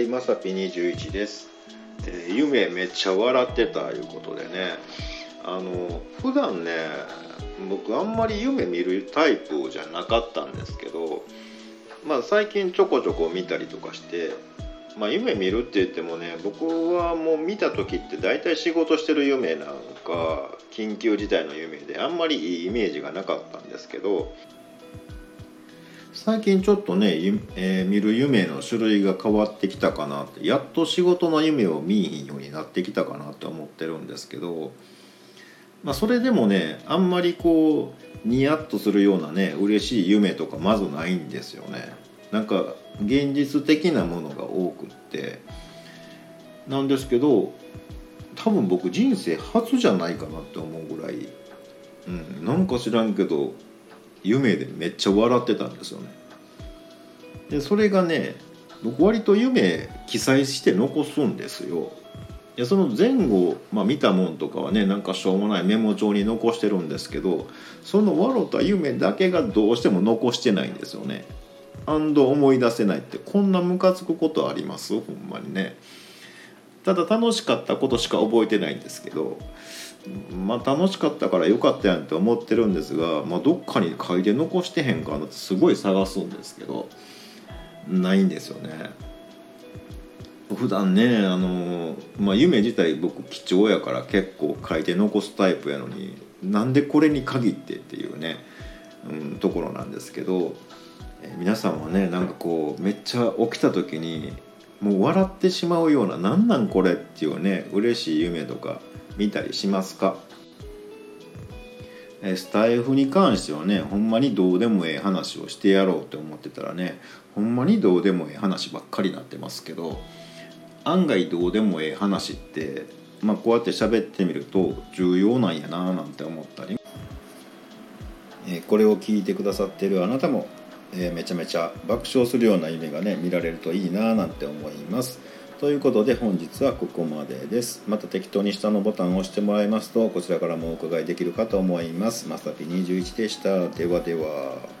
いまさぴ21です、え夢めっちゃ笑ってたいうことでね。あの普段ね僕あんまり夢見るタイプじゃなかったんですけどまあ最近ちょこちょこ見たりとかしてまあ夢見るって言ってもね僕はもう見た時って大体仕事してる夢なんか緊急事態の夢であんまりいいイメージがなかったんですけど最近ちょっとね、えー見る夢の種類が変わってきたかなって。やっと仕事の夢を見えひんようになってきたかなって思ってるんですけど、まあ、それでもねあんまりこうニヤッとするようなね嬉しい夢とかまずないんですよね。なんか現実的なものが多くって。なんですけど多分僕人生初じゃないかなって思うぐらい、うん、なんか知らんけど夢でめっちゃ笑ってたんですよね。でそれがね僕割と夢記載して残すんですよ。でその前後、まあ、見たもんとかはねなんかしょうもないメモ帳に残してるんですけどその笑った夢だけがどうしても残してないんですよね。アンド思い出せないってこんなムカつくことあります？ほんまにね。ただ楽しかったことしか覚えてないんですけどまあ楽しかったからよかったやんって思ってるんですが、まあ、どっかに書いて残してへんかなってすごい探すんですけどないんですよね。普段ねあの、まあ、夢自体僕貴重やから結構書いて残すタイプやのになんでこれに限ってっていうね、うん、ところなんですけど、皆さんはねなんかこうめっちゃ起きた時にもう笑ってしまうような「なんなんこれ」っていうね嬉しい夢とか見たりしますか？スタイフに関してはねほんまにどうでもええ話をしてやろうって思ってたらねほんまにどうでもええ話ばっかりになってますけど案外どうでもええ話って、まあ、こうやって喋ってみると重要なんやななんて思ったり、えこれを聞いてくださってるあなたも、えーめちゃめちゃ爆笑するような夢がね見られるといいなぁなんて思います。ということで本日はここまでです。また適当に下のボタンを押してもらいますとこちらからもお伺いできるかと思います。まさぴ21でした。ではでは。